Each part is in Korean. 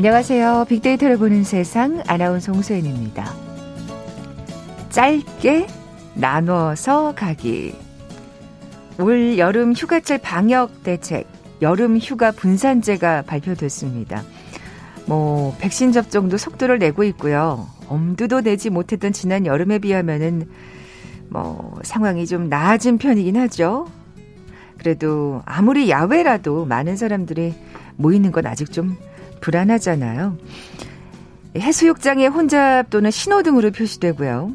안녕하세요. 빅데이터를 보는 세상 아나운서 홍소연입니다. 짧게 나눠서 가기. 올 여름 휴가철 방역 대책, 여름 휴가 분산제가 발표됐습니다. 뭐, 백신 접종도 속도를 내고 있고요. 엄두도 내지 못했던 지난 여름에 비하면은 뭐, 상황이 좀 나아진 편이긴 하죠. 그래도 아무리 야외라도 많은 사람들이 모이는 건 아직 좀 불안하잖아요. 해수욕장의 혼잡 또는 신호등으로 표시되고요.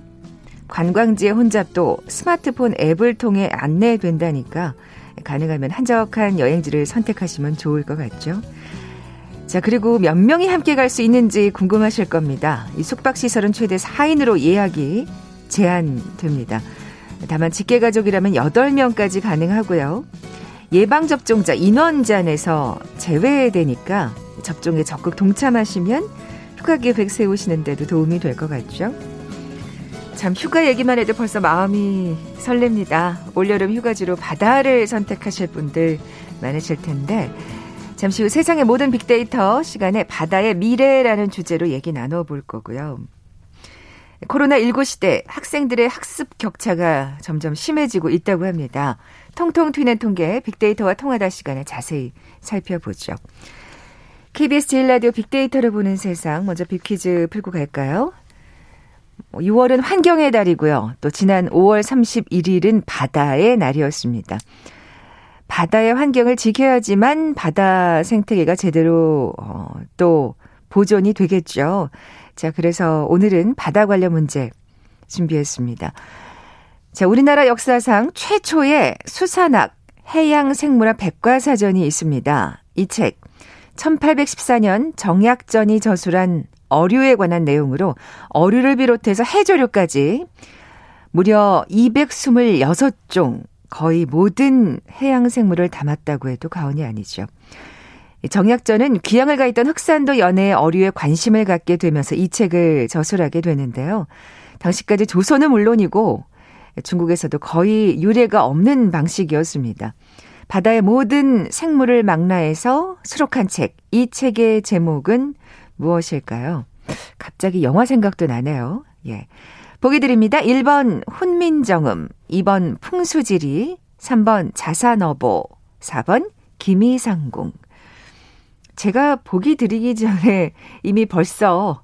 관광지의 혼잡도 스마트폰 앱을 통해 안내된다니까 가능하면 한적한 여행지를 선택하시면 좋을 것 같죠. 자, 그리고 몇 명이 함께 갈 수 있는지 궁금하실 겁니다. 이 숙박시설은 최대 4인으로 예약이 제한됩니다. 다만 직계가족이라면 8명까지 가능하고요. 예방접종자 인원 제한에서 제외되니까 접종에 적극 동참하시면 휴가 계획 세우시는데도 도움이 될 것 같죠? 참 휴가 얘기만 해도 벌써 마음이 설렙니다. 올여름 휴가지로 바다를 선택하실 분들 많으실 텐데 잠시 후 세상의 모든 빅데이터 시간에 바다의 미래라는 주제로 얘기 나눠볼 거고요. 코로나19 시대 학생들의 학습 격차가 점점 심해지고 있다고 합니다. 통통 튀는 통계 빅데이터와 통하다 시간에 자세히 살펴보죠. KBS 제일라디오 빅데이터를 보는 세상 먼저 빅퀴즈 풀고 갈까요? 6월은 환경의 달이고요. 또 지난 5월 31일은 바다의 날이었습니다. 바다의 환경을 지켜야지만 바다 생태계가 제대로 어, 또 보존이 되겠죠. 자, 그래서 오늘은 바다 관련 문제 준비했습니다. 자, 우리나라 역사상 최초의 수산학 해양 생물학 백과사전이 있습니다. 이 책, 1814년 정약전이 저술한 어류에 관한 내용으로 어류를 비롯해서 해조류까지 무려 226종 거의 모든 해양 생물을 담았다고 해도 과언이 아니죠. 정약전은 귀향을 가 있던 흑산도 연해의 어류에 관심을 갖게 되면서 이 책을 저술하게 되는데요. 당시까지 조선은 물론이고 중국에서도 거의 유례가 없는 방식이었습니다. 바다의 모든 생물을 망라해서 수록한 책. 이 책의 제목은 무엇일까요? 갑자기 영화 생각도 나네요. 예. 보기 드립니다. 1번 훈민정음, 2번 풍수지리, 3번 자산어보, 4번 기미상궁. 제가 보기 드리기 전에 이미 벌써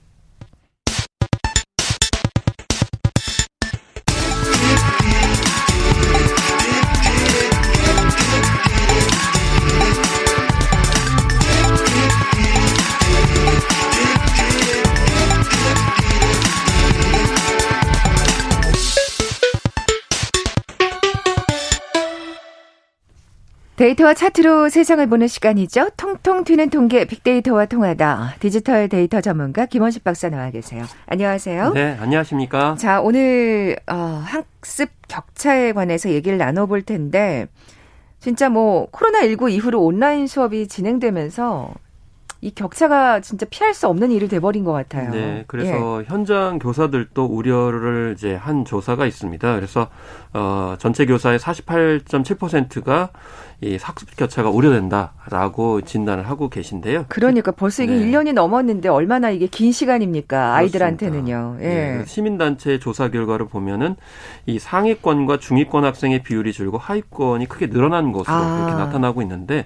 데이터와 차트로 세상을 보는 시간이죠. 통통 튀는 통계 빅데이터와 통하다. 디지털 데이터 전문가 김원식 박사 나와 계세요. 안녕하세요. 네, 안녕하십니까. 자, 오늘 어, 학습 격차에 관해서 얘기를 나눠볼 텐데 진짜 뭐 코로나 19 이후로 온라인 수업이 진행되면서 이 격차가 진짜 피할 수 없는 일이 돼버린 것 같아요. 네, 그래서 예. 현장 교사들도 우려를 이제 한 조사가 있습니다. 그래서 어 전체 교사의 48.7%가 이 학습 격차가 우려된다라고 진단을 하고 계신데요. 그러니까 벌써 이게 네. 1년이 넘었는데 얼마나 이게 긴 시간입니까? 아이들한테는요. 예. 네. 시민단체 조사 결과를 보면은 이 상위권과 중위권 학생의 비율이 줄고 하위권이 크게 늘어난 것으로 아. 이렇게 나타나고 있는데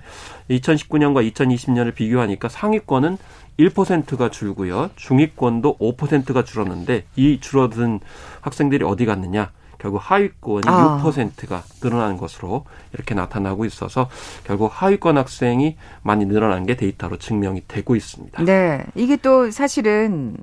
2019년과 2020년을 비교하니까 상위권은 1%가 줄고요. 중위권도 5%가 줄었는데 이 줄어든 학생들이 어디 갔느냐? 결국 하위권이 아. 6%가 늘어난 것으로 이렇게 나타나고 있어서 결국 하위권 학생이 많이 늘어난 게 데이터로 증명이 되고 있습니다. 네. 이게 또 사실은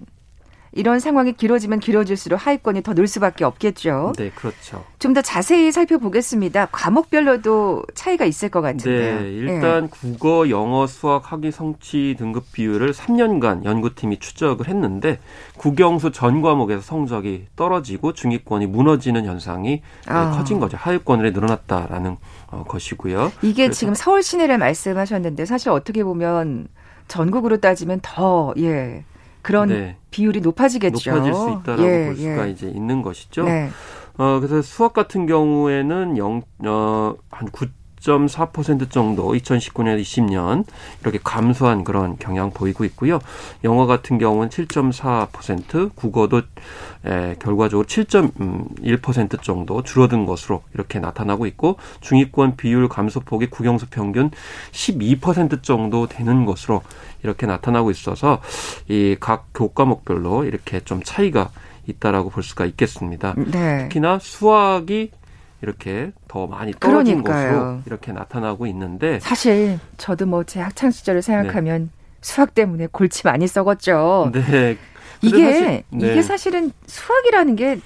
이런 상황이 길어지면 길어질수록 하위권이 더 늘 수밖에 없겠죠. 네, 그렇죠. 좀 더 자세히 살펴보겠습니다. 과목별로도 차이가 있을 것 같은데요. 네, 일단 네. 국어, 영어, 수학, 학위 성취 등급 비율을 3년간 연구팀이 추적을 했는데 국영수 전 과목에서 성적이 떨어지고 중위권이 무너지는 현상이 아. 커진 거죠. 하위권으로 늘어났다라는 어, 것이고요. 이게 지금 서울 시내를 말씀하셨는데 사실 어떻게 보면 전국으로 따지면 더 예. 그런 네. 비율이 높아지겠죠. 높아질 수 있다라고 예, 볼 수가 예. 이제 있는 것이죠. 네. 어, 그래서 수학 같은 경우에는 0, 어, 한 9, 10.4% 정도 2019년, 20년 이렇게 감소한 그런 경향 보이고 있고요. 영어 같은 경우는 7.4%, 국어도 에, 결과적으로 7.1% 정도 줄어든 것으로 이렇게 나타나고 있고 중위권 비율 감소폭이 국영수 평균 12% 정도 되는 것으로 이렇게 나타나고 있어서 이 각 교과목별로 이렇게 좀 차이가 있다라고 볼 수가 있겠습니다. 네. 특히나 수학이 이렇게 더 많이 떨어진 그러니까요. 것으로 이렇게 나타나고 있는데 사실 저도 뭐 제 학창 시절을 생각하면 네. 수학 때문에 골치 많이 썩었죠. 네. 이게 사실, 네. 이게 사실은 수학이라는 게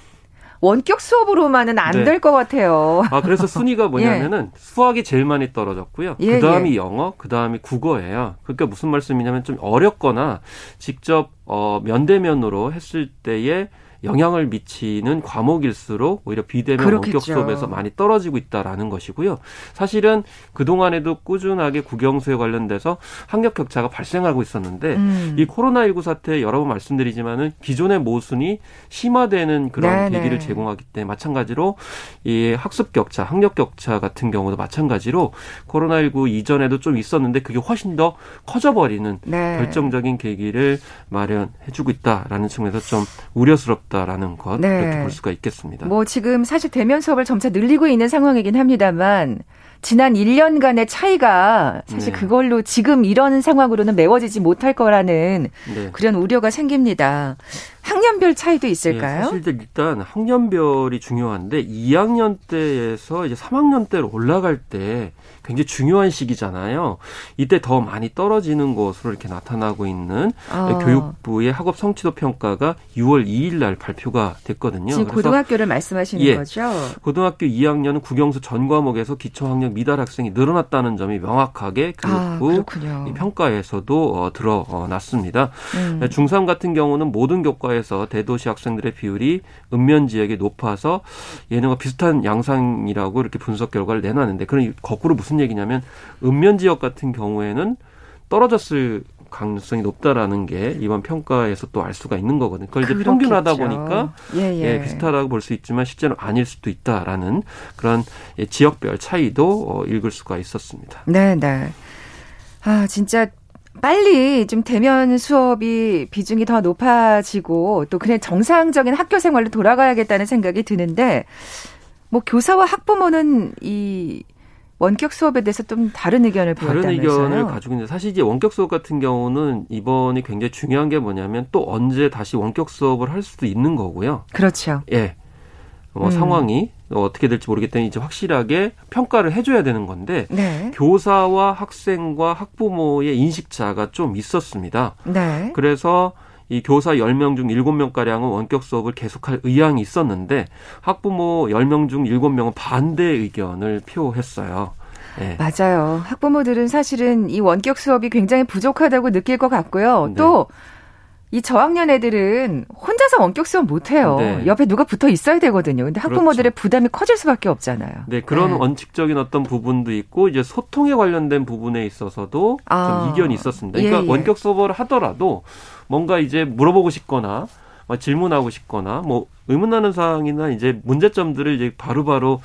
원격 수업으로만은 안 될것 네. 같아요. 아 그래서 순위가 뭐냐면은 예. 수학이 제일 많이 떨어졌고요. 예, 그 다음이 예. 영어, 그 다음이 국어예요. 그러니까 무슨 말씀이냐면 좀 어렵거나 직접 어 면대면으로 했을 때에 영향을 미치는 과목일수록 오히려 비대면. 원격 수업에서 많이 떨어지고 있다라는 것이고요. 사실은 그동안에도 꾸준하게 국영수에 관련돼서 학력 격차가 발생하고 있었는데 음. 이 코로나19 사태 여러 번 말씀드리지만은 기존의 모순이 심화되는 그런 네네. 계기를 제공하기 때문에 마찬가지로 이 학습 격차, 학력 격차 같은 경우도 마찬가지로 코로나19 이전에도 좀 있었는데 그게 훨씬 더 커져버리는 네. 결정적인 계기를 마련해주고 있다라는 측면에서 좀 우려스럽 다. 있다라는 것 네. 이렇게 볼 수가 있겠습니다. 뭐 지금 사실 대면 수업을 점차 늘리고 있는 상황이긴 합니다만 지난 1년간의 차이가 사실 네. 그걸로 지금 이런 상황으로는 메워지지 못할 거라는 네. 그런 우려가 생깁니다. 학년별 차이도 있을까요? 네, 사실 일단 학년별이 중요한데 2학년 때에서 이제 3학년 때로 올라갈 때 굉장히 중요한 시기잖아요. 이때 더 많이 떨어지는 것으로 이렇게 나타나고 있는 어. 교육부의 학업 성취도 평가가 6월 2일 날 발표가 됐거든요. 지금 고등학교를 말씀하시는 예, 거죠? 고등학교 2학년은 국영수 전 과목에서 기초학력 미달 학생이 늘어났다는 점이 명확하게 교육부 아, 평가에서도 어, 드러났습니다. 음. 중3 같은 경우는 모든 교과에 서 대도시 학생들의 비율이 읍면 지역이 높아서 예능과 비슷한 양상이라고 이렇게 분석 결과를 내놨는데 그런 거꾸로 무슨 무슨 얘기냐면 읍면 지역 같은 경우에는 떨어졌을 가능성이 높다라는 게 이번 평가에서 또 알 수가 있는 거거든요. 그걸 이제 그렇겠죠. 평균하다 보니까 예, 예. 예, 비슷하다고 볼 수 있지만 실제로 아닐 수도 있다라는 그런 예, 지역별 차이도 어, 읽을 수가 있었습니다. 네, 네. 아, 진짜 빨리 좀 대면 수업이 비중이 더 높아지고 또 그냥 정상적인 학교 생활로 돌아가야겠다는 생각이 드는데 뭐 교사와 학부모는 이 원격 수업에 대해서 좀 다른 의견을 보였다면서요? 다른 의견을 가지고 있는데 사실 이제 원격 수업 같은 경우는 이번이 굉장히 중요한 게 뭐냐면 또 언제 다시 원격 수업을 할 수도 있는 거고요. 그렇죠. 예. 뭐 음. 상황이 어떻게 될지 모르기 때문에 이제 확실하게 평가를 해줘야 되는 건데 네. 교사와 학생과 학부모의 인식차가 좀 있었습니다. 네. 그래서 이 교사 10명 중 7명가량은 원격 수업을 계속할 의향이 있었는데 학부모 10명 중 7명은 반대 의견을 표했어요. 네. 맞아요. 학부모들은 사실은 이 원격 수업이 굉장히 부족하다고 느낄 것 같고요. 네. 또이 저학년 애들은 혼자서 원격 수업 못 해요. 네. 옆에 누가 붙어 있어야 되거든요. 근데 학부모들의 그렇죠. 부담이 커질 수밖에 없잖아요. 네, 그런 네. 원칙적인 어떤 부분도 있고 이제 소통에 관련된 부분에 있어서도 아. 좀 이견이 있었습니다. 그러니까 예, 예. 원격 수업을 하더라도 뭔가 이제 물어보고 싶거나 뭐 질문하고 싶거나 뭐 의문나는 사항이나 이제 문제점들을 이제 바로바로 바로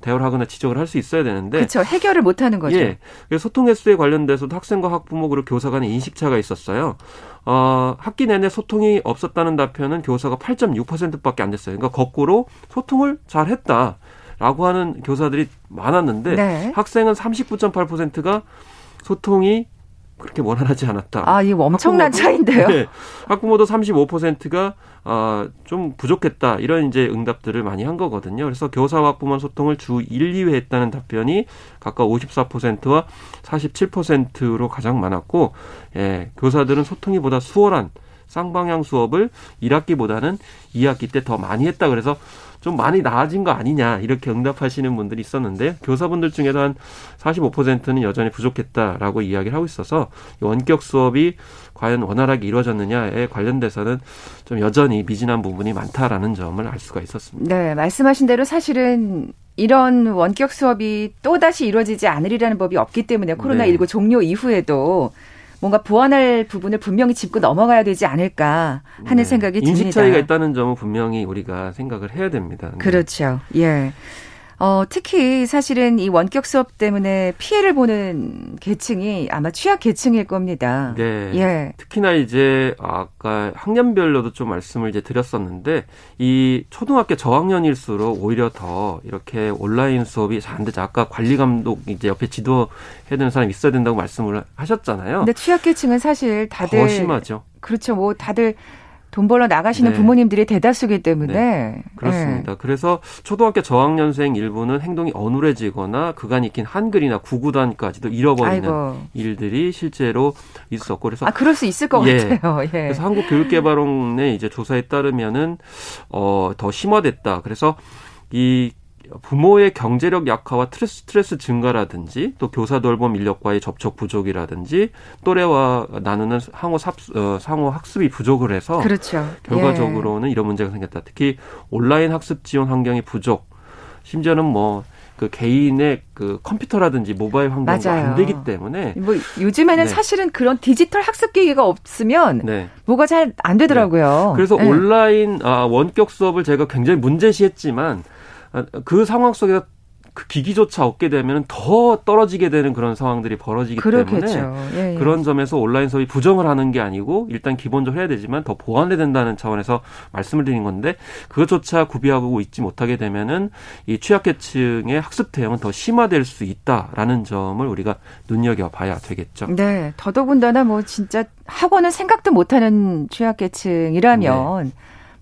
대화를 하거나 지적을 할 수 있어야 되는데 그렇죠 해결을 못 하는 거죠. 예. 소통 횟수에 관련돼서도 학생과 학부모 그리고 교사 간의 인식 차가 있었어요. 어, 학기 내내 소통이 없었다는 답변은 교사가 8.6%밖에 안 됐어요. 그러니까 거꾸로 소통을 잘 했다 라고 하는 교사들이 많았는데 네. 학생은 39.8%가 소통이 그렇게 원활하지 않았다. 아, 이 엄청난 학부모도, 차인데요. 네, 학부모도 35%가 아, 좀 부족했다. 이런 이제 응답들을 많이 한 거거든요. 그래서 교사와 학부모 소통을 주 1, 2회 했다는 답변이 각각 54%와 47%로 가장 많았고, 예, 교사들은 소통이 보다 수월한 쌍방향 수업을 1학기보다는 2학기 때 더 많이 했다 그래서 좀 많이 나아진 거 아니냐 이렇게 응답하시는 분들이 있었는데 교사분들 중에도 한 45%는 여전히 부족했다라고 이야기를 하고 있어서 원격 수업이 과연 원활하게 이루어졌느냐에 관련돼서는 좀 여전히 미진한 부분이 많다라는 점을 알 수가 있었습니다. 네, 말씀하신 대로 사실은 이런 원격 수업이 또다시 이루어지지 않으리라는 법이 없기 때문에 코로나19 네. 종료 이후에도 뭔가 보완할 부분을 분명히 짚고 넘어가야 되지 않을까 하는 네. 생각이 듭니다. 인식 차이가 있다는 점은 분명히 우리가 생각을 해야 됩니다. 네. 그렇죠. 예. 어, 특히 사실은 이 원격 수업 때문에 피해를 보는 계층이 아마 취약 계층일 겁니다. 네. 예. 특히나 이제 아까 학년별로도 좀 말씀을 이제 드렸었는데 이 초등학교 저학년일수록 오히려 더 이렇게 온라인 수업이 잘 안 되죠. 아까 관리 감독 이제 옆에 지도해야 되는 사람이 있어야 된다고 말씀을 하셨잖아요. 근데 취약 계층은 사실 다들 더 심하죠. 그렇죠. 뭐 다들 돈 벌러 나가시는 네. 부모님들이 대다수기 때문에 네. 그렇습니다. 네. 그래서 초등학교 저학년생 일부는 행동이 어눌해지거나 그간이 낀 한글이나 구구단까지도 잃어버리는 아이고. 일들이 실제로 있었고 그래서 아 그럴 수 있을 것 예. 같아요. 예. 그래서 한국교육개발원의 이제 조사에 따르면은 어더 심화됐다. 그래서 이 부모의 경제력 약화와 스트레스, 증가라든지 또 교사 돌봄 인력과의 접촉 부족이라든지 또래와 나누는 상호 삽, 어, 상호 학습이 부족을 해서 그렇죠. 결과적으로는 예. 이런 문제가 생겼다. 특히 온라인 학습 지원 환경이 부족, 심지어는 뭐그 개인의 그 컴퓨터라든지 모바일 환경이 안 되기 때문에 뭐 요즘에는 네. 사실은 그런 디지털 학습 기기가 없으면 네. 뭐가 잘 안 되더라고요. 네. 그래서 네. 온라인 아, 원격 수업을 제가 굉장히 문제시했지만 아, 그 상황 속에서 그 기기조차 얻게 되면 더 떨어지게 되는 그런 상황들이 벌어지기 그렇겠죠. 때문에 예, 예. 그런 점에서 온라인 수업이 부정을 하는 게 아니고 일단 기본적으로 해야 되지만 더 보완해야 된다는 차원에서 말씀을 드린 건데 그것조차 구비하고 있지 못하게 되면은 이 취약계층의 학습 대응은 더 심화될 수 있다라는 점을 우리가 눈여겨 봐야 되겠죠. 네, 더더군다나 뭐 진짜 학원은 생각도 못하는 취약계층이라면. 네.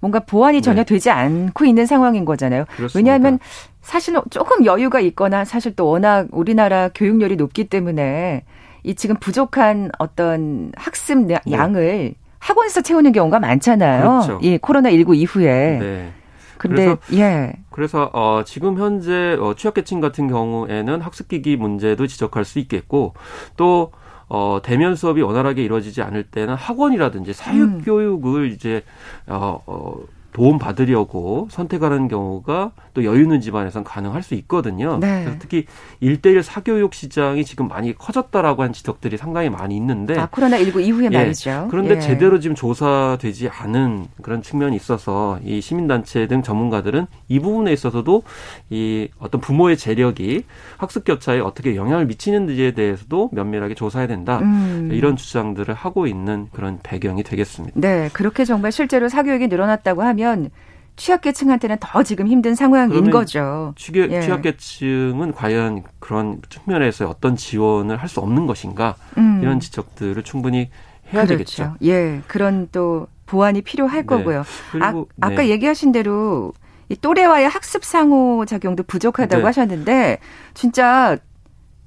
뭔가 보완이 전혀 네. 되지 않고 있는 상황인 거잖아요. 그렇습니다. 왜냐하면 사실 조금 여유가 있거나 사실 또 워낙 우리나라 교육열이 높기 때문에 이 지금 부족한 어떤 학습 네. 양을 학원에서 채우는 경우가 많잖아요. 그렇죠. 이 코로나 19 이후에. 네. 근데 그래서, 예. 그래서 어 지금 현재 어 취약계층 같은 경우에는 학습 기기 문제도 지적할 수 있겠고 또 어, 대면 수업이 원활하게 이루어지지 않을 때는 학원이라든지 사육 교육을 음. 이제, 어, 어, 도움 받으려고 선택하는 경우가 또 여유 있는 집안에선 가능할 수 있거든요. 네. 그래서 특히 일대일 사교육 시장이 지금 많이 커졌다라고 한 지적들이 상당히 많이 있는데 아, 코로나 19 이후에 예. 말이죠. 그런데 예. 제대로 지금 조사되지 않은 그런 측면이 있어서 이 시민 단체 등 전문가들은 이 부분에 있어서도 이 어떤 부모의 재력이 학습 교차에 어떻게 영향을 미치는지에 대해서도 면밀하게 조사해야 된다. 음. 이런 주장들을 하고 있는 그런 배경이 되겠습니다. 네, 그렇게 정말 실제로 사교육이 늘어났다고 하면 하면 취약계층한테는 더 지금 힘든 상황인 거죠. 취계, 예. 취약계층은 과연 그런 측면에서 어떤 지원을 할 수 없는 것인가 음. 이런 지적들을 충분히 해야 그렇죠. 되겠죠. 예, 그런 또 보완이 필요할 네. 거고요. 그리고, 아, 네. 까 얘기하신 대로 이 또래와의 학습 상호 작용도 부족하다고 네. 하셨는데 진짜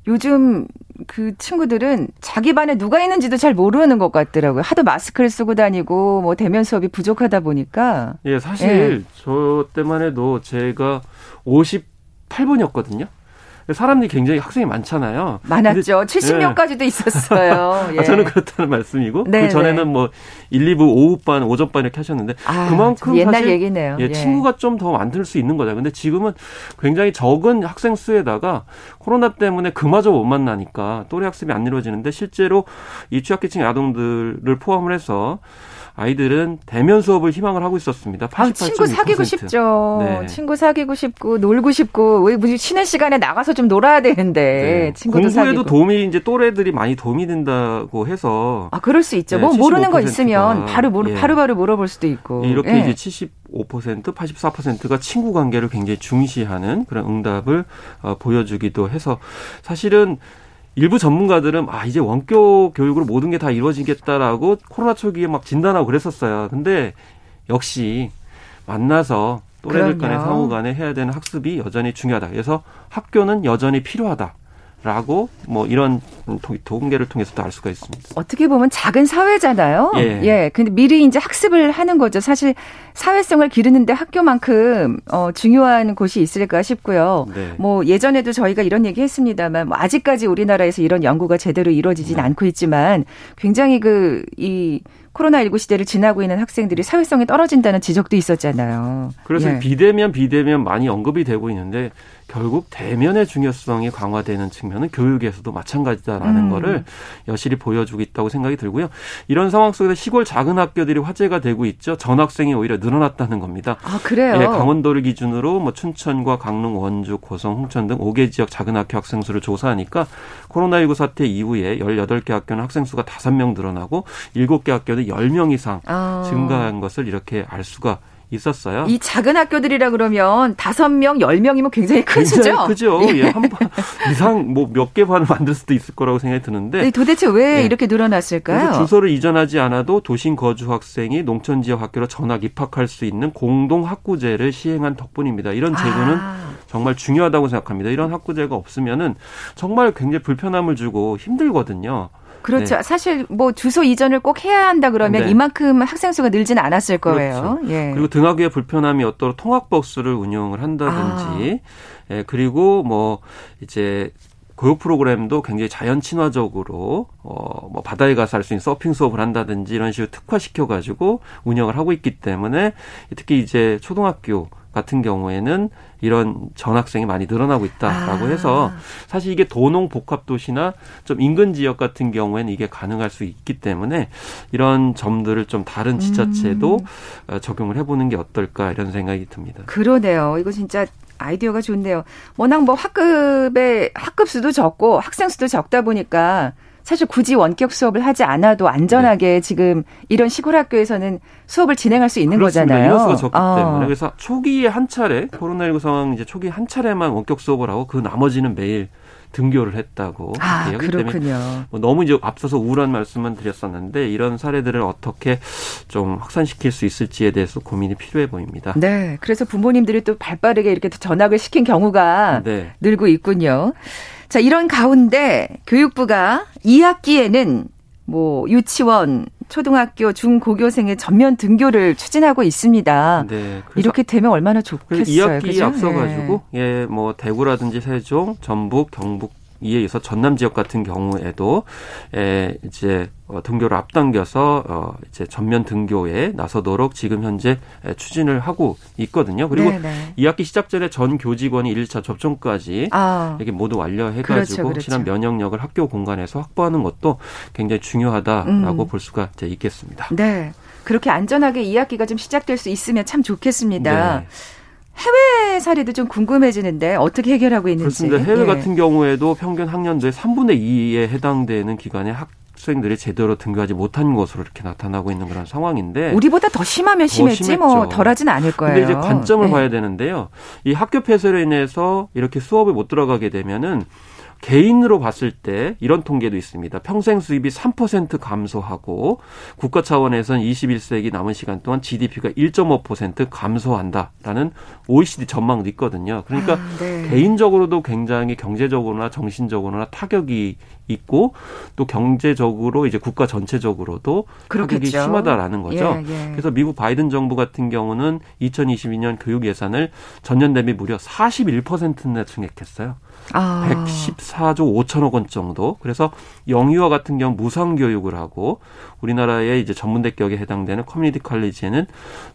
요즘 그 친구들은 자기 반에 누가 있는지도 잘 모르는 것 같더라고요. 하도 마스크를 쓰고 다니고 뭐 대면 수업이 부족하다 보니까. 예, 사실 예. 저 때만 해도 제가 58번이었거든요. 사람들이 굉장히 학생이 많잖아요. 많았죠. 70명까지도 예. 있었어요. 예. 아, 저는 그렇다는 말씀이고 네, 그 전에는 네. 뭐 1, 2부 오후반, 오전반 이렇게 하셨는데 아, 그만큼 옛날 얘기네요. 예, 예. 친구가 좀 더 만들 수 있는 거죠. 근데 지금은 굉장히 적은 학생 수에다가 코로나 때문에 그마저 못 만나니까 또래 학습이 안 이루어지는데 실제로 이 취약계층 아동들을 포함을 해서 아이들은 대면 수업을 희망을 하고 있었습니다. 88. 아, 친구 사귀고 싶죠. 네. 친구 사귀고 싶고 놀고 싶고 왜 쉬는 시간에 나가서 좀 놀아야 되는데 네. 친구도 공부에도 사귀고. 도움이 이제 또래들이 많이 도움이 된다고 해서 아 그럴 수 있죠. 네, 뭐 모르는 거 있으면 바로 모르, 예. 바로바로 물어볼 수도 있고 이렇게 예. 이제 75% 84%가 친구 관계를 굉장히 중시하는 그런 응답을 어, 보여주기도 해서 사실은 일부 전문가들은 아 이제 원격 교육으로 모든 게 다 이루어지겠다라고 코로나 초기에 막 진단하고 그랬었어요. 근데 역시 만나서 또래들 간의 상호 간에 해야 되는 학습이 여전히 중요하다. 그래서 학교는 여전히 필요하다. 라고 뭐 이런 통계를 통해서도 알 수가 있습니다. 어떻게 보면 작은 사회잖아요. 예. 예. 근데 미리 이제 학습을 하는 거죠. 사실 사회성을 기르는데 학교만큼 어 중요한 곳이 있을까 싶고요. 네. 뭐 예전에도 저희가 이런 얘기 했습니다만 뭐 아직까지 우리나라에서 이런 연구가 제대로 이루어지진 네. 않고 있지만 굉장히 그이 코로나19 시대를 지나고 있는 학생들이 사회성이 떨어진다는 지적도 있었잖아요. 그래서 예. 비대면 비대면 많이 언급이 되고 있는데 결국 대면의 중요성이 강화되는 측면은 교육에서도 마찬가지다라는 음. 거를 여실히 보여주고 있다고 생각이 들고요. 이런 상황 속에서 시골 작은 학교들이 화제가 되고 있죠. 전학생이 오히려 늘어났다는 겁니다. 아, 그래요? 예, 강원도를 기준으로 뭐 춘천과 강릉, 원주, 고성, 홍천 등 5개 지역 작은 학교 학생 수를 조사하니까 코로나19 사태 이후에 18개 학교는 학생 수가 5명 늘어나고 7개 학교는 10명 이상 아. 증가한 것을 이렇게 알 수가 있었어요. 이 작은 학교들이라 그러면 다섯 명, 열 명이면 굉장히 큰 수죠. 크죠. 예, 예 한번 이상 뭐 몇 개 반을 만들 수도 있을 거라고 생각이 드는데. 네, 도대체 왜 예. 이렇게 늘어났을까요? 주소를 이전하지 않아도 도심 거주 학생이 농촌 지역 학교로 전학 입학할 수 있는 공동 학구제를 시행한 덕분입니다. 이런 제도는 아. 정말 중요하다고 생각합니다. 이런 학구제가 없으면은 정말 굉장히 불편함을 주고 힘들거든요. 그렇죠. 네. 사실 뭐 주소 이전을 꼭 해야 한다 그러면 네. 이만큼 학생 수가 늘진 않았을 거예요. 그렇죠. 예. 그리고 등하교의 불편함이 어떤 통학 버스를 운영을 한다든지, 아. 예, 그리고 뭐 이제 교육 프로그램도 굉장히 자연 친화적으로 어뭐 바다에 가서 할 수 있는 서핑 수업을 한다든지 이런 식으로 특화시켜 가지고 운영을 하고 있기 때문에 특히 이제 초등학교 같은 경우에는 이런 전학생이 많이 늘어나고 있다라고 아. 해서 사실 이게 도농 복합 도시나 좀 인근 지역 같은 경우에는 이게 가능할 수 있기 때문에 이런 점들을 좀 다른 지자체도 음. 적용을 해보는 게 어떨까 이런 생각이 듭니다. 그러네요. 이거 진짜 아이디어가 좋네요. 워낙 뭐 학급의 학급 수도 적고 학생 수도 적다 보니까 사실 굳이 원격 수업을 하지 않아도 안전하게 네. 지금 이런 시골 학교에서는 수업을 진행할 수 있는 그렇습니다. 거잖아요. 인원수가 적기 어. 때문에 그래서 초기에 한 차례 코로나19 상황 이제 초기 한 차례만 원격 수업을 하고 그 나머지는 매일 등교를 했다고 아, 그렇군요. 뭐 너무 이제 앞서서 우울한 말씀만 드렸었는데 이런 사례들을 어떻게 좀 확산시킬 수 있을지에 대해서 고민이 필요해 보입니다. 네, 그래서 부모님들이 또 발빠르게 이렇게 전학을 시킨 경우가 네. 늘고 있군요. 자, 이런 가운데 교육부가 2학기에는 뭐 유치원, 초등학교, 중고교생의 전면 등교를 추진하고 있습니다. 네. 이렇게 되면 얼마나 좋겠어요. 2학기 앞서 가지고 예. 예, 뭐 대구라든지 세종, 전북, 경북 이에 의해서 전남 지역 같은 경우에도 에 이제 어, 등교를 앞당겨서 어 이제 전면 등교에 나서도록 지금 현재 추진을 하고 있거든요. 그리고 네네. 2학기 시작 전에 전 교직원이 1차 접종까지 아. 이게 모두 완료해 가지고 그렇죠, 그렇죠. 확실한 면역력을 학교 공간에서 확보하는 것도 굉장히 중요하다라고 음. 볼 수가 있겠습니다. 네. 그렇게 안전하게 2학기가 좀 시작될 수 있으면 참 좋겠습니다. 네. 해외 사례도 좀 궁금해지는데 어떻게 해결하고 있는지. 그렇습니다. 해외 예. 같은 경우에도 평균 학년도의 3분의 2에 해당되는 기간에 학 학생들이 제대로 등교하지 못한 것으로 이렇게 나타나고 있는 그런 상황인데 우리보다 더 심하면 심했지 뭐 덜하진 않을 거예요. 근데 이제 관점을 네. 봐야 되는데요. 이 학교 폐쇄로 인해서 이렇게 수업에 못 들어가게 되면은 개인으로 봤을 때 이런 통계도 있습니다. 평생 수입이 3% 감소하고 국가 차원에서는 21세기 남은 시간 동안 GDP가 1.5% 감소한다라는 OECD 전망도 있거든요. 그러니까 아, 네. 개인적으로도 굉장히 경제적으로나 정신적으로나 타격이 있고 또 경제적으로 이제 국가 전체적으로도 그렇겠죠. 타격이 심하다라는 거죠. 예, 예. 그래서 미국 바이든 정부 같은 경우는 2022년 교육 예산을 전년 대비 무려 41%나 증액했어요. 아. 114조 5천억 원 정도. 그래서 영유아 같은 경우 무상 교육을 하고 우리나라의 이제 전문대 격에 해당되는 community college에는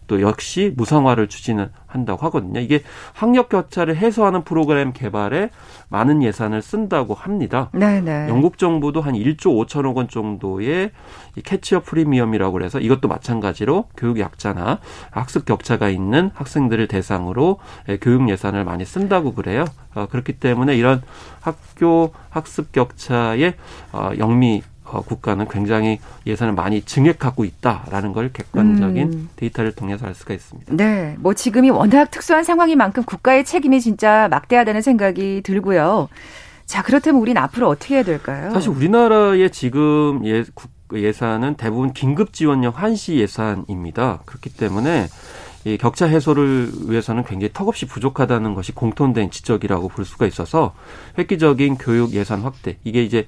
또 역시 무상화를 추진을 한다고 하거든요. 이게 학력 격차를 해소하는 프로그램 개발에 많은 예산을 쓴다고 합니다. 네네. 네. 영국 정부도 한 1조 5천억 원 정도의 이 캐치어 프리미엄이라고 그래서 이것도 마찬가지로 교육 약자나 학습 격차가 있는 학생들을 대상으로 예, 교육 예산을 많이 쓴다고 그래요. 어, 그렇기 때문에 이런 학교 학습 격차의 어, 영미 어, 국가는 굉장히 예산을 많이 증액하고 있다라는 걸 객관적인 음. 데이터를 통해서 알 수가 있습니다. 네. 뭐 지금이 워낙 특수한 상황인 만큼 국가의 책임이 진짜 막대하다는 생각이 들고요. 자, 그렇다면 우리는 앞으로 어떻게 해야 될까요? 사실 우리나라의 지금 예, 예산은 대부분 긴급 지원형 한시 예산입니다. 그렇기 때문에 이 격차 해소를 위해서는 굉장히 턱없이 부족하다는 것이 공통된 지적이라고 볼 수가 있어서 획기적인 교육 예산 확대 이게 이제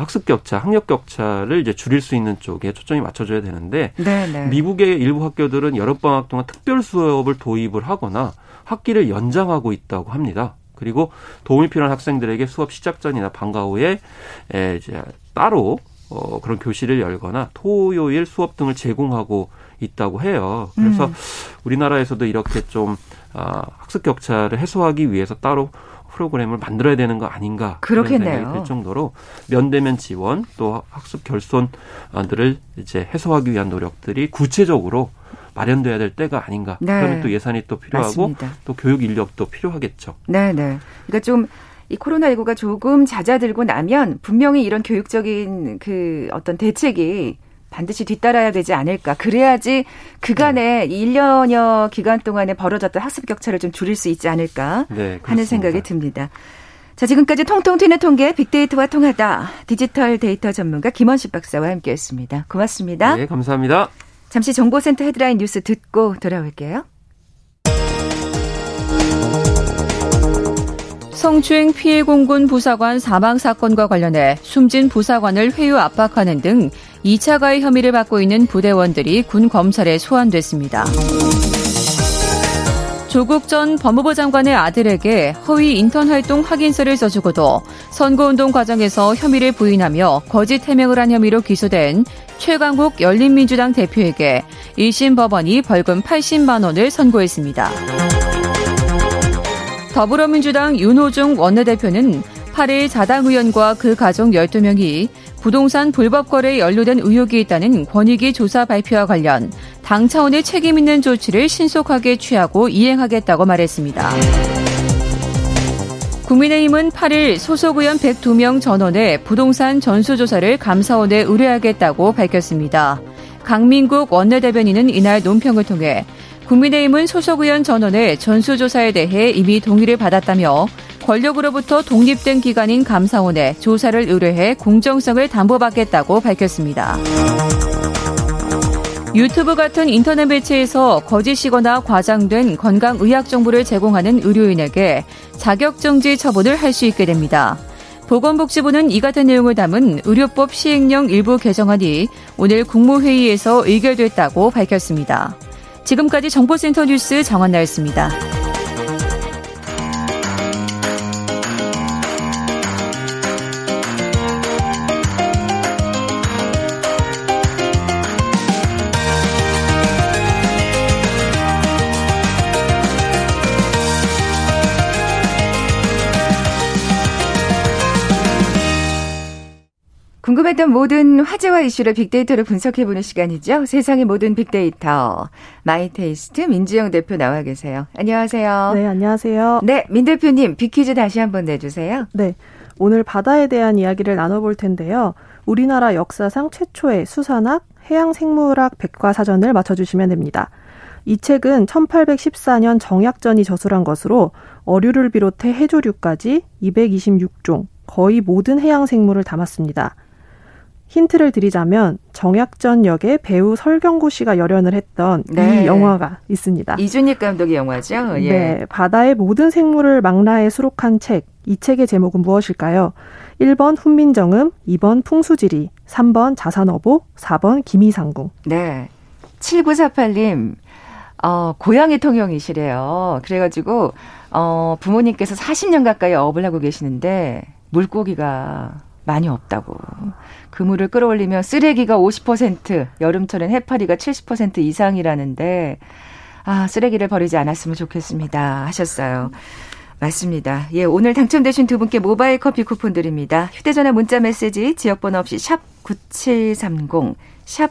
학습 격차, 학력 격차를 이제 줄일 수 있는 쪽에 초점이 맞춰져야 되는데 네네. 네. 미국의 일부 학교들은 여러 방학 동안 특별 수업을 도입을 하거나 학기를 연장하고 있다고 합니다. 그리고 도움이 필요한 학생들에게 수업 시작 전이나 방과 후에 에 이제 따로 어 그런 교실을 열거나 토요일 수업 등을 제공하고 있다고 해요. 그래서 음. 우리나라에서도 이렇게 좀 아, 학습 격차를 해소하기 위해서 따로 프로그램을 만들어야 되는 거 아닌가 그렇겠네요. 될 정도로 면대면 지원 또 학습 결손들을 이제 해소하기 위한 노력들이 구체적으로 마련돼야 될 때가 아닌가. 네. 그러면 또 예산이 또 필요하고 맞습니다. 또 교육 인력도 필요하겠죠. 네, 네. 그러니까 좀 이 코로나19가 조금 잦아들고 나면 분명히 이런 교육적인 그 어떤 대책이 반드시 뒤따라야 되지 않을까. 그래야지 그간에 네. 1년여 기간 동안에 벌어졌던 학습 격차를 좀 줄일 수 있지 않을까 네, 하는 생각이 듭니다. 자, 지금까지 통통 튀는 통계 빅데이터와 통하다 디지털 데이터 전문가 김원식 박사와 함께 했습니다. 고맙습니다. 네, 감사합니다. 잠시 정보센터 헤드라인 뉴스 듣고 돌아올게요. 성추행 피해 공군 부사관 사망 사건과 관련해 숨진 부사관을 회유 압박하는 등 2차 가해 혐의를 받고 있는 부대원들이 군 검찰에 소환됐습니다. 조국 전 법무부 장관의 아들에게 허위 인턴 활동 확인서를 써주고도 선거운동 과정에서 혐의를 부인하며 거짓 해명을 한 혐의로 기소된 최강국 열린민주당 대표에게 1심 법원이 벌금 80만 원을 선고했습니다. 더불어민주당 윤호중 원내대표는 8일 자당 의원과 그 가족 12명이 부동산 불법 거래에 연루된 의혹이 있다는 권익위 조사 발표와 관련 당 차원의 책임 있는 조치를 신속하게 취하고 이행하겠다고 말했습니다. 국민의힘은 8일 소속 의원 102명 전원의 부동산 전수조사를 감사원에 의뢰하겠다고 밝혔습니다. 강민국 원내대변인은 이날 논평을 통해 국민의힘은 소속 의원 전원의 전수조사에 대해 이미 동의를 받았다며 권력으로부터 독립된 기관인 감사원에 조사를 의뢰해 공정성을 담보받겠다고 밝혔습니다. 유튜브 같은 인터넷 매체에서 거짓이거나 과장된 건강의학 정보를 제공하는 의료인에게 자격정지 처분을 할 수 있게 됩니다. 보건복지부는 이 같은 내용을 담은 의료법 시행령 일부 개정안이 오늘 국무회의에서 의결됐다고 밝혔습니다. 지금까지 정보센터 뉴스 정한나였습니다. 궁금했던 모든 화제와 이슈를 빅데이터로 분석해보는 시간이죠. 세상의 모든 빅데이터. 마이테이스트 민주영 대표 나와 계세요. 안녕하세요. 네, 안녕하세요. 네, 민 대표님 빅퀴즈 다시 한번 내주세요. 네, 오늘 바다에 대한 이야기를 나눠볼 텐데요. 우리나라 역사상 최초의 수산학, 해양생물학 백과사전을 맞춰주시면 됩니다. 이 책은 1814년 정약전이 저술한 것으로 어류를 비롯해 해조류까지 226종, 거의 모든 해양 생물을 담았습니다. 힌트를 드리자면 정약전 역에 배우 설경구 씨가 열연을 했던 네. 이 영화가 있습니다. 이준익 감독의 영화죠. 예. 네, 바다의 모든 생물을 망라에 수록한 책. 이 책의 제목은 무엇일까요? 1번 훈민정음, 2번 풍수지리, 3번 자산어보, 4번 기미상궁. 네. 7948님, 어, 고양이 통영이시래요. 그래가지고, 어, 부모님께서 40년 가까이 업을 하고 계시는데, 물고기가 많이 없다고. 그물을 끌어올리면 쓰레기가 50%, 여름철엔 해파리가 70% 이상이라는데, 아, 쓰레기를 버리지 않았으면 좋겠습니다. 하셨어요. 맞습니다. 예, 오늘 당첨되신 두 분께 모바일 커피 쿠폰 드립니다. 휴대전화 문자 메시지 지역번호 없이 샵 9730, 샵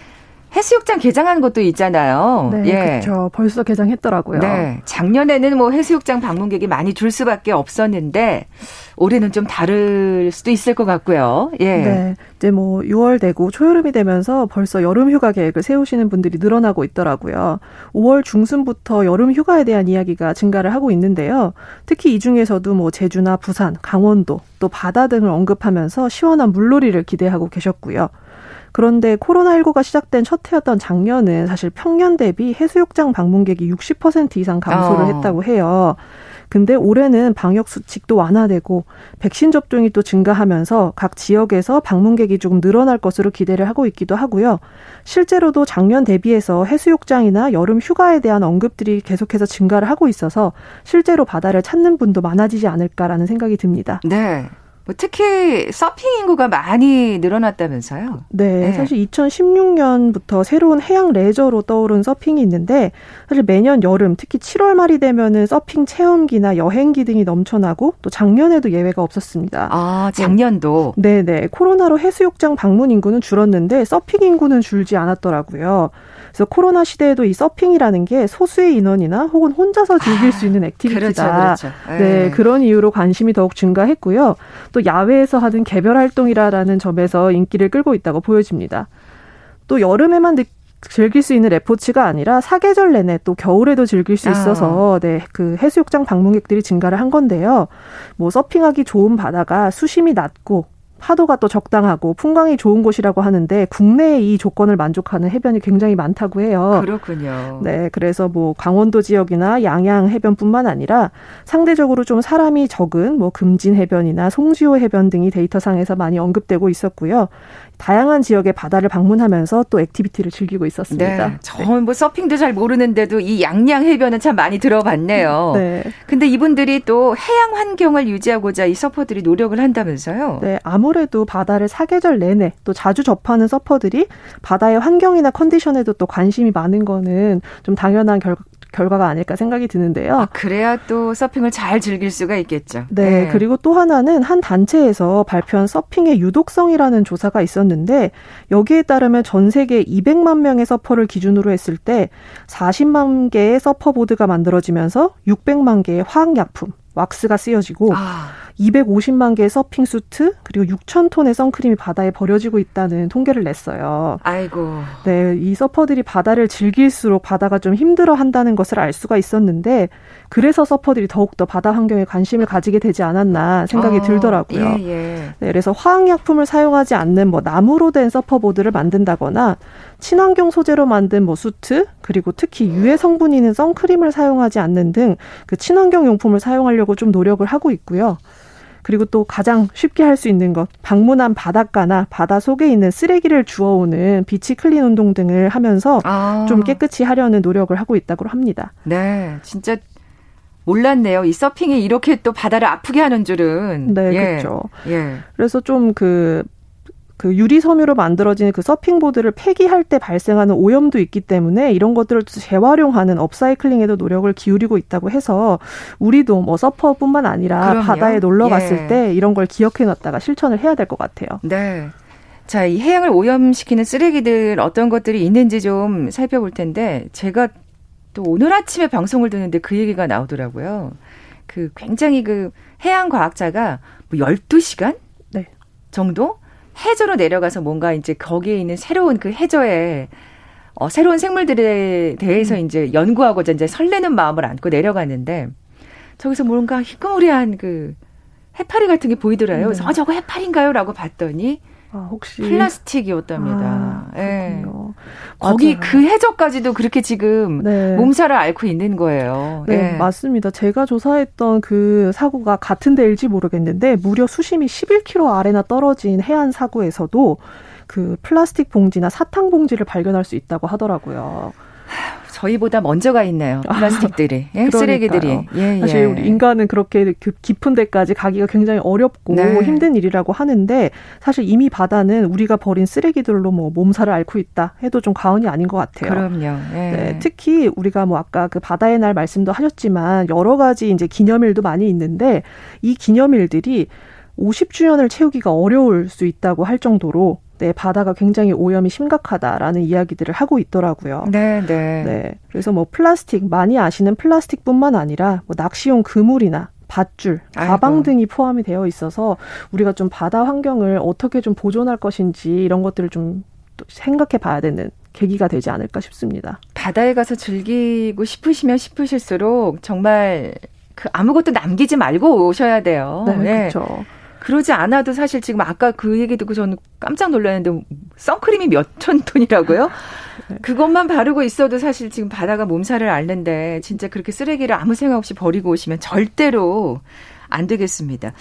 해수욕장 개장한 것도 있잖아요. 네, 예. 그렇죠. 벌써 개장했더라고요. 네, 작년에는 뭐 해수욕장 방문객이 많이 줄 수밖에 없었는데 올해는 좀 다를 수도 있을 것 같고요. 예. 네, 이제 뭐 6월 되고 초여름이 되면서 벌써 여름 휴가 계획을 세우시는 분들이 늘어나고 있더라고요. 5월 중순부터 여름 휴가에 대한 이야기가 증가를 하고 있는데요. 특히 이 중에서도 뭐 제주나 부산, 강원도 또 바다 등을 언급하면서 시원한 물놀이를 기대하고 계셨고요. 그런데 코로나19가 시작된 첫 해였던 작년은 사실 평년 대비 해수욕장 방문객이 60% 이상 감소를 어. 했다고 해요. 근데 올해는 방역 수칙도 완화되고 백신 접종이 또 증가하면서 각 지역에서 방문객이 조금 늘어날 것으로 기대를 하고 있기도 하고요. 실제로도 작년 대비해서 해수욕장이나 여름 휴가에 대한 언급들이 계속해서 증가를 하고 있어서 실제로 바다를 찾는 분도 많아지지 않을까라는 생각이 듭니다. 네. 뭐 특히 서핑 인구가 많이 늘어났다면서요? 네, 네, 사실 2016년부터 새로운 해양 레저로 떠오른 서핑이 있는데 사실 매년 여름 특히 7월 말이 되면은 서핑 체험기나 여행기 등이 넘쳐나고 또 작년에도 예외가 없었습니다. 아, 작년도. 네, 네. 코로나로 해수욕장 방문 인구는 줄었는데 서핑 인구는 줄지 않았더라고요. 그래서 코로나 시대에도 이 서핑이라는 게 소수의 인원이나 혹은 혼자서 즐길 아, 수 있는 activity다. 그렇죠, 그렇죠. 네, 그런 이유로 관심이 더욱 증가했고요. 또 야외에서 하는 개별 활동이라는 점에서 인기를 끌고 있다고 보여집니다. 또 여름에만 느, 즐길 수 있는 레포츠가 아니라 사계절 내내 또 겨울에도 즐길 수 아. 있어서 아. 네, 그 해수욕장 방문객들이 증가를 한 건데요. 뭐 서핑하기 좋은 바다가 수심이 낮고 파도가 또 적당하고 풍광이 좋은 곳이라고 하는데 국내에 이 조건을 만족하는 해변이 굉장히 많다고 해요. 그렇군요. 네, 그래서 뭐 강원도 지역이나 양양 해변뿐만 아니라 상대적으로 좀 사람이 적은 뭐 금진 해변이나 송지호 해변 등이 데이터상에서 많이 언급되고 있었고요. 다양한 지역의 바다를 방문하면서 또 activity를 즐기고 있었습니다. 네, 저는 뭐 서핑도 잘 모르는데도 이 양양 해변은 참 많이 들어봤네요. 네. 근데 이분들이 또 해양 환경을 유지하고자 이 서퍼들이 노력을 한다면서요? 네, 아무래도 바다를 사계절 내내 또 자주 접하는 서퍼들이 바다의 환경이나 컨디션에도 또 관심이 많은 거는 좀 당연한 결, 결과가 아닐까 생각이 드는데요. 아, 그래야 또 서핑을 잘 즐길 수가 있겠죠. 네, 네, 그리고 또 하나는 한 단체에서 발표한 서핑의 유독성이라는 조사가 있었는데 여기에 따르면 전 세계 200만 명의 서퍼를 기준으로 했을 때 40만 개의 서퍼보드가 만들어지면서 600만 개의 화학약품, 왁스가 쓰여지고 아. 250만 개의 서핑 수트 그리고 6천 톤의 선크림이 바다에 버려지고 있다는 통계를 냈어요. 아이고. 네, 이 서퍼들이 바다를 즐길수록 바다가 좀 힘들어 한다는 것을 알 수가 있었는데 그래서 서퍼들이 더욱더 바다 환경에 관심을 가지게 되지 않았나 생각이 어, 들더라고요. 예, 예. 네, 그래서 화학약품을 사용하지 않는 뭐 나무로 된 서퍼보드를 만든다거나 친환경 소재로 만든 뭐 수트 그리고 특히 유해 성분이 있는 선크림을 사용하지 않는 등 그 친환경 용품을 사용하려고 좀 노력을 하고 있고요. 그리고 또 가장 쉽게 할 수 있는 것, 방문한 바닷가나 바다 속에 있는 쓰레기를 주워오는 beach clean 운동 등을 하면서 아. 좀 깨끗이 하려는 노력을 하고 있다고 합니다. 네, 진짜 몰랐네요. 이 서핑이 이렇게 또 바다를 아프게 하는 줄은. 네, 예. 그렇죠. 예. 그래서 좀그 그 유리 섬유로 만들어진 그 서핑보드를 폐기할 때 발생하는 오염도 있기 때문에 이런 것들을 재활용하는 업사이클링에도 노력을 기울이고 있다고 해서 우리도 뭐 서퍼뿐만 아니라 그럼요. 바다에 놀러 갔을 예. 때 이런 걸 기억해 놨다가 실천을 해야 될 것 같아요. 네. 자, 이 해양을 오염시키는 쓰레기들 어떤 것들이 있는지 좀 살펴볼 텐데 제가 또 오늘 아침에 방송을 듣는데 그 얘기가 나오더라고요. 그 굉장히 그 해양 과학자가 뭐 12시간 네. 정도 해저로 내려가서 뭔가 이제 거기에 있는 새로운 그 해저에 어, 새로운 생물들에 대해서 음. 이제 연구하고자 이제 설레는 마음을 안고 내려갔는데 저기서 뭔가 희끄무리한 그 해파리 같은 게 보이더라요. 그래서 네. 어, 저거 해파리인가요? 라고 봤더니 아, 혹시 플라스틱이었답니다. 아, 예. 거기 그 해저까지도 그렇게 지금 네. 몸살을 앓고 있는 거예요. 네, 예. 맞습니다. 제가 조사했던 그 사고가 같은 데일지 모르겠는데 무려 수심이 11km 아래나 떨어진 해안 사고에서도 그 플라스틱 봉지나 사탕 봉지를 발견할 수 있다고 하더라고요. 저희보다 먼저 가 있네요. 아, 플라스틱들이, 예? 쓰레기들이. 예, 사실 예. 우리 인간은 그렇게 그 깊은 데까지 가기가 굉장히 어렵고 네. 힘든 일이라고 하는데 사실 이미 바다는 우리가 버린 쓰레기들로 뭐 몸살을 앓고 있다 해도 좀 과언이 아닌 것 같아요. 그럼요. 예. 네, 특히 우리가 뭐 아까 그 바다의 날 말씀도 하셨지만 여러 가지 이제 기념일도 많이 있는데 이 기념일들이 50주년을 채우기가 어려울 수 있다고 할 정도로 네, 바다가 굉장히 오염이 심각하다라는 이야기들을 하고 있더라고요. 네, 네. 네. 그래서 뭐 플라스틱 많이 아시는 플라스틱뿐만 아니라 뭐 낚시용 그물이나 밧줄, 가방 아이고. 등이 포함이 되어 있어서 우리가 좀 바다 환경을 어떻게 좀 보존할 것인지 이런 것들을 좀 생각해 봐야 되는 계기가 되지 않을까 싶습니다. 바다에 가서 즐기고 싶으시면 싶으실수록 정말 그 아무것도 남기지 말고 오셔야 돼요. 네, 네. 그렇죠. 그러지 않아도 사실 지금 아까 그 얘기 듣고 저는 깜짝 놀랐는데 선크림이 몇천 톤이라고요? 네. 그것만 바르고 있어도 사실 지금 바다가 몸살을 앓는데 진짜 그렇게 쓰레기를 아무 생각 없이 버리고 오시면 절대로 안 되겠습니다.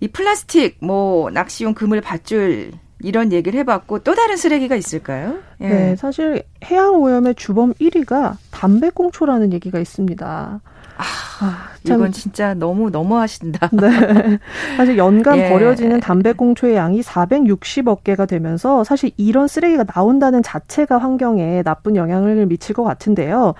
이 플라스틱, 뭐 낚시용 그물 밧줄 이런 얘기를 해봤고 또 다른 쓰레기가 있을까요? 예. 네, 사실 해양 오염의 주범 1위가 담배꽁초라는 얘기가 있습니다. 아, 아 이건 진짜 너무 너무하신다. 네. 사실 연간 예. 버려지는 담배꽁초의 양이 460억 개가 되면서 사실 이런 쓰레기가 나온다는 자체가 환경에 나쁜 영향을 미칠 것 같은데요.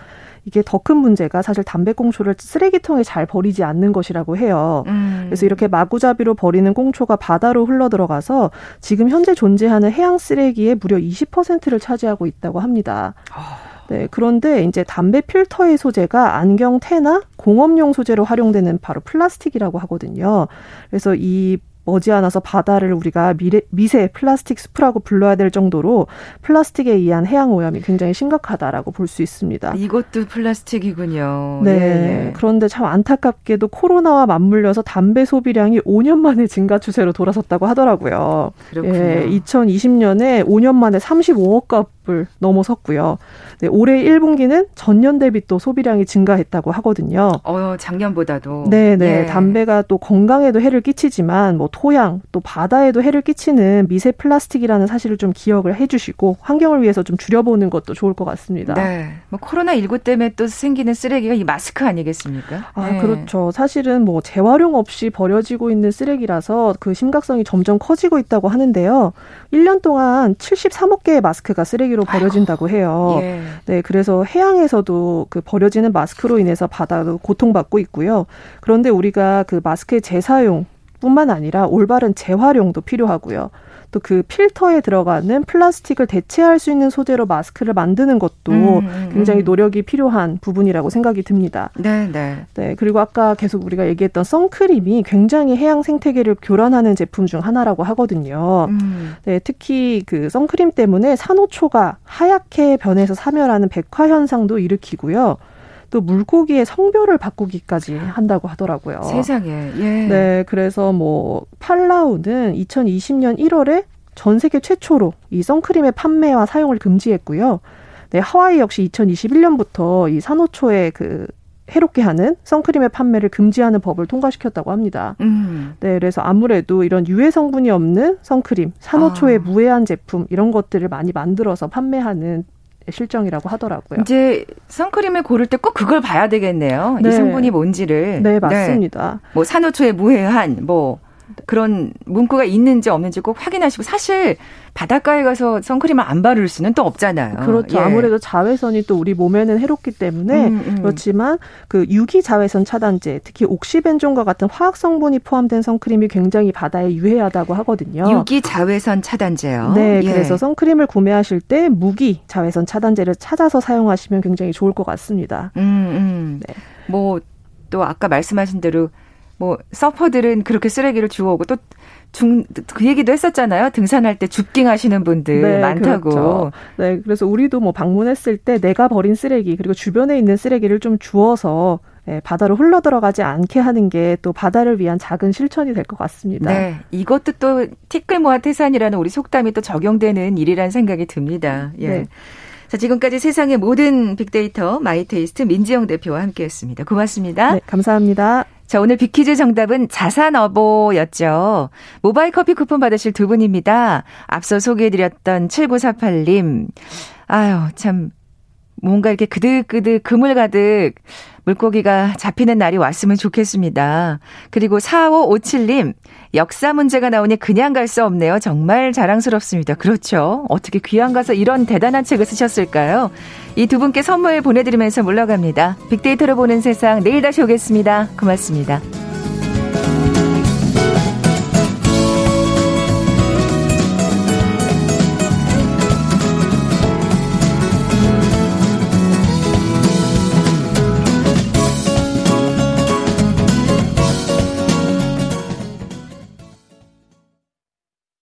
이게 더 큰 문제가 사실 담배꽁초를 쓰레기통에 잘 버리지 않는 것이라고 해요. 음. 그래서 이렇게 마구잡이로 버리는 꽁초가 바다로 흘러 들어가서 지금 현재 존재하는 해양 쓰레기의 무려 20%를 차지하고 있다고 합니다. 아. 네, 그런데 이제 담배 필터의 소재가 안경 테나 공업용 소재로 활용되는 바로 플라스틱이라고 하거든요. 그래서 이 머지않아서 바다를 우리가 미래, 미세 플라스틱 숲이라고 불러야 될 정도로 플라스틱에 의한 해양 오염이 굉장히 심각하다라고 볼 수 있습니다. 이것도 플라스틱이군요. 네. 예, 예. 그런데 참 안타깝게도 코로나와 맞물려서 담배 소비량이 5년 만에 증가 추세로 돌아섰다고 하더라고요. 그렇군요. 예, 2020년에 5년 만에 35억 값을 넘어섰고요. 네, 올해 1분기는 전년 대비 또 소비량이 증가했다고 하거든요. 어, 작년보다도. 네, 네. 예. 담배가 또 건강에도 해를 끼치지만 뭐 토양 또 바다에도 해를 끼치는 미세 플라스틱이라는 사실을 좀 기억을 해 주시고 환경을 위해서 좀 줄여보는 것도 좋을 것 같습니다. 네. 뭐 코로나 19 때문에 또 생기는 쓰레기가 이 마스크 아니겠습니까? 아 네. 그렇죠. 사실은 뭐 재활용 없이 버려지고 있는 쓰레기라서 그 심각성이 점점 커지고 있다고 하는데요. 1년 동안 73억 개의 마스크가 쓰레기로 버려진다고 해요. 예. 네, 그래서 해양에서도 그 버려지는 마스크로 인해서 바다도 고통받고 있고요. 그런데 우리가 그 마스크의 재사용 뿐만 아니라 올바른 재활용도 필요하고요. 또 그 필터에 들어가는 플라스틱을 대체할 수 있는 소재로 마스크를 만드는 것도 음, 음, 음. 굉장히 노력이 필요한 부분이라고 생각이 듭니다. 네, 네. 네, 그리고 아까 계속 우리가 얘기했던 선크림이 굉장히 해양 생태계를 교란하는 제품 중 하나라고 하거든요. 음. 네, 특히 그 선크림 때문에 산호초가 하얗게 변해서 사멸하는 백화 현상도 일으키고요. 또 물고기의 성별을 바꾸기까지 한다고 하더라고요. 세상에. 예. 네, 그래서 뭐 팔라우는 2020년 1월에 전 세계 최초로 이 선크림의 판매와 사용을 금지했고요. 네, 하와이 역시 2021년부터 이 산호초의 그 해롭게 하는 선크림의 판매를 금지하는 법을 통과시켰다고 합니다. 음. 네, 그래서 아무래도 이런 유해 성분이 없는 선크림, 산호초의 아. 무해한 제품 이런 것들을 많이 만들어서 판매하는 실정이라고 하더라고요. 이제 선크림을 고를 때 꼭 그걸 봐야 되겠네요. 네. 이 성분이 뭔지를. 네, 맞습니다. 네. 뭐 산호초에 무해한 뭐 그런 문구가 있는지 없는지 꼭 확인하시고 사실 바닷가에 가서 선크림을 안 바를 수는 또 없잖아요. 그렇죠. 예. 아무래도 자외선이 또 우리 몸에는 해롭기 때문에 음, 음. 그렇지만 그 유기 자외선 차단제, 특히 옥시벤존과 같은 화학 성분이 포함된 선크림이 굉장히 바다에 유해하다고 하거든요. 유기 자외선 차단제요. 네, 예. 그래서 선크림을 구매하실 때 무기 자외선 차단제를 찾아서 사용하시면 굉장히 좋을 것 같습니다. 음, 음. 네. 뭐또 아까 말씀하신 대로 뭐 서퍼들은 그렇게 쓰레기를 주워오고 또 중, 그 얘기도 했었잖아요. 등산할 때 줍깅 하시는 분들 네, 많다고. 그렇죠. 네, 그래서 우리도 뭐 방문했을 때 내가 버린 쓰레기 그리고 주변에 있는 쓰레기를 좀 주워서 예, 바다로 흘러 들어가지 않게 하는 게 또 바다를 위한 작은 실천이 될 것 같습니다. 네, 이것도 또 티끌 모아 태산이라는 우리 속담이 또 적용되는 일이란 생각이 듭니다. 예. 네. 자, 지금까지 세상의 모든 빅데이터 마이테이스트 민지영 대표와 함께했습니다. 고맙습니다. 네, 감사합니다. 자, 오늘 빅퀴즈 정답은 자산어보였죠. 모바일 커피 쿠폰 받으실 두 분입니다. 앞서 소개해드렸던 7948님. 아유, 참, 뭔가 이렇게 그득그득 그물 가득 물고기가 잡히는 날이 왔으면 좋겠습니다. 그리고 4557님, 역사 문제가 나오니 그냥 갈 수 없네요. 정말 자랑스럽습니다. 그렇죠. 어떻게 귀한 가서 이런 대단한 책을 쓰셨을까요? 이 두 분께 선물 보내드리면서 물러갑니다. 빅데이터로 보는 세상 내일 다시 오겠습니다. 고맙습니다.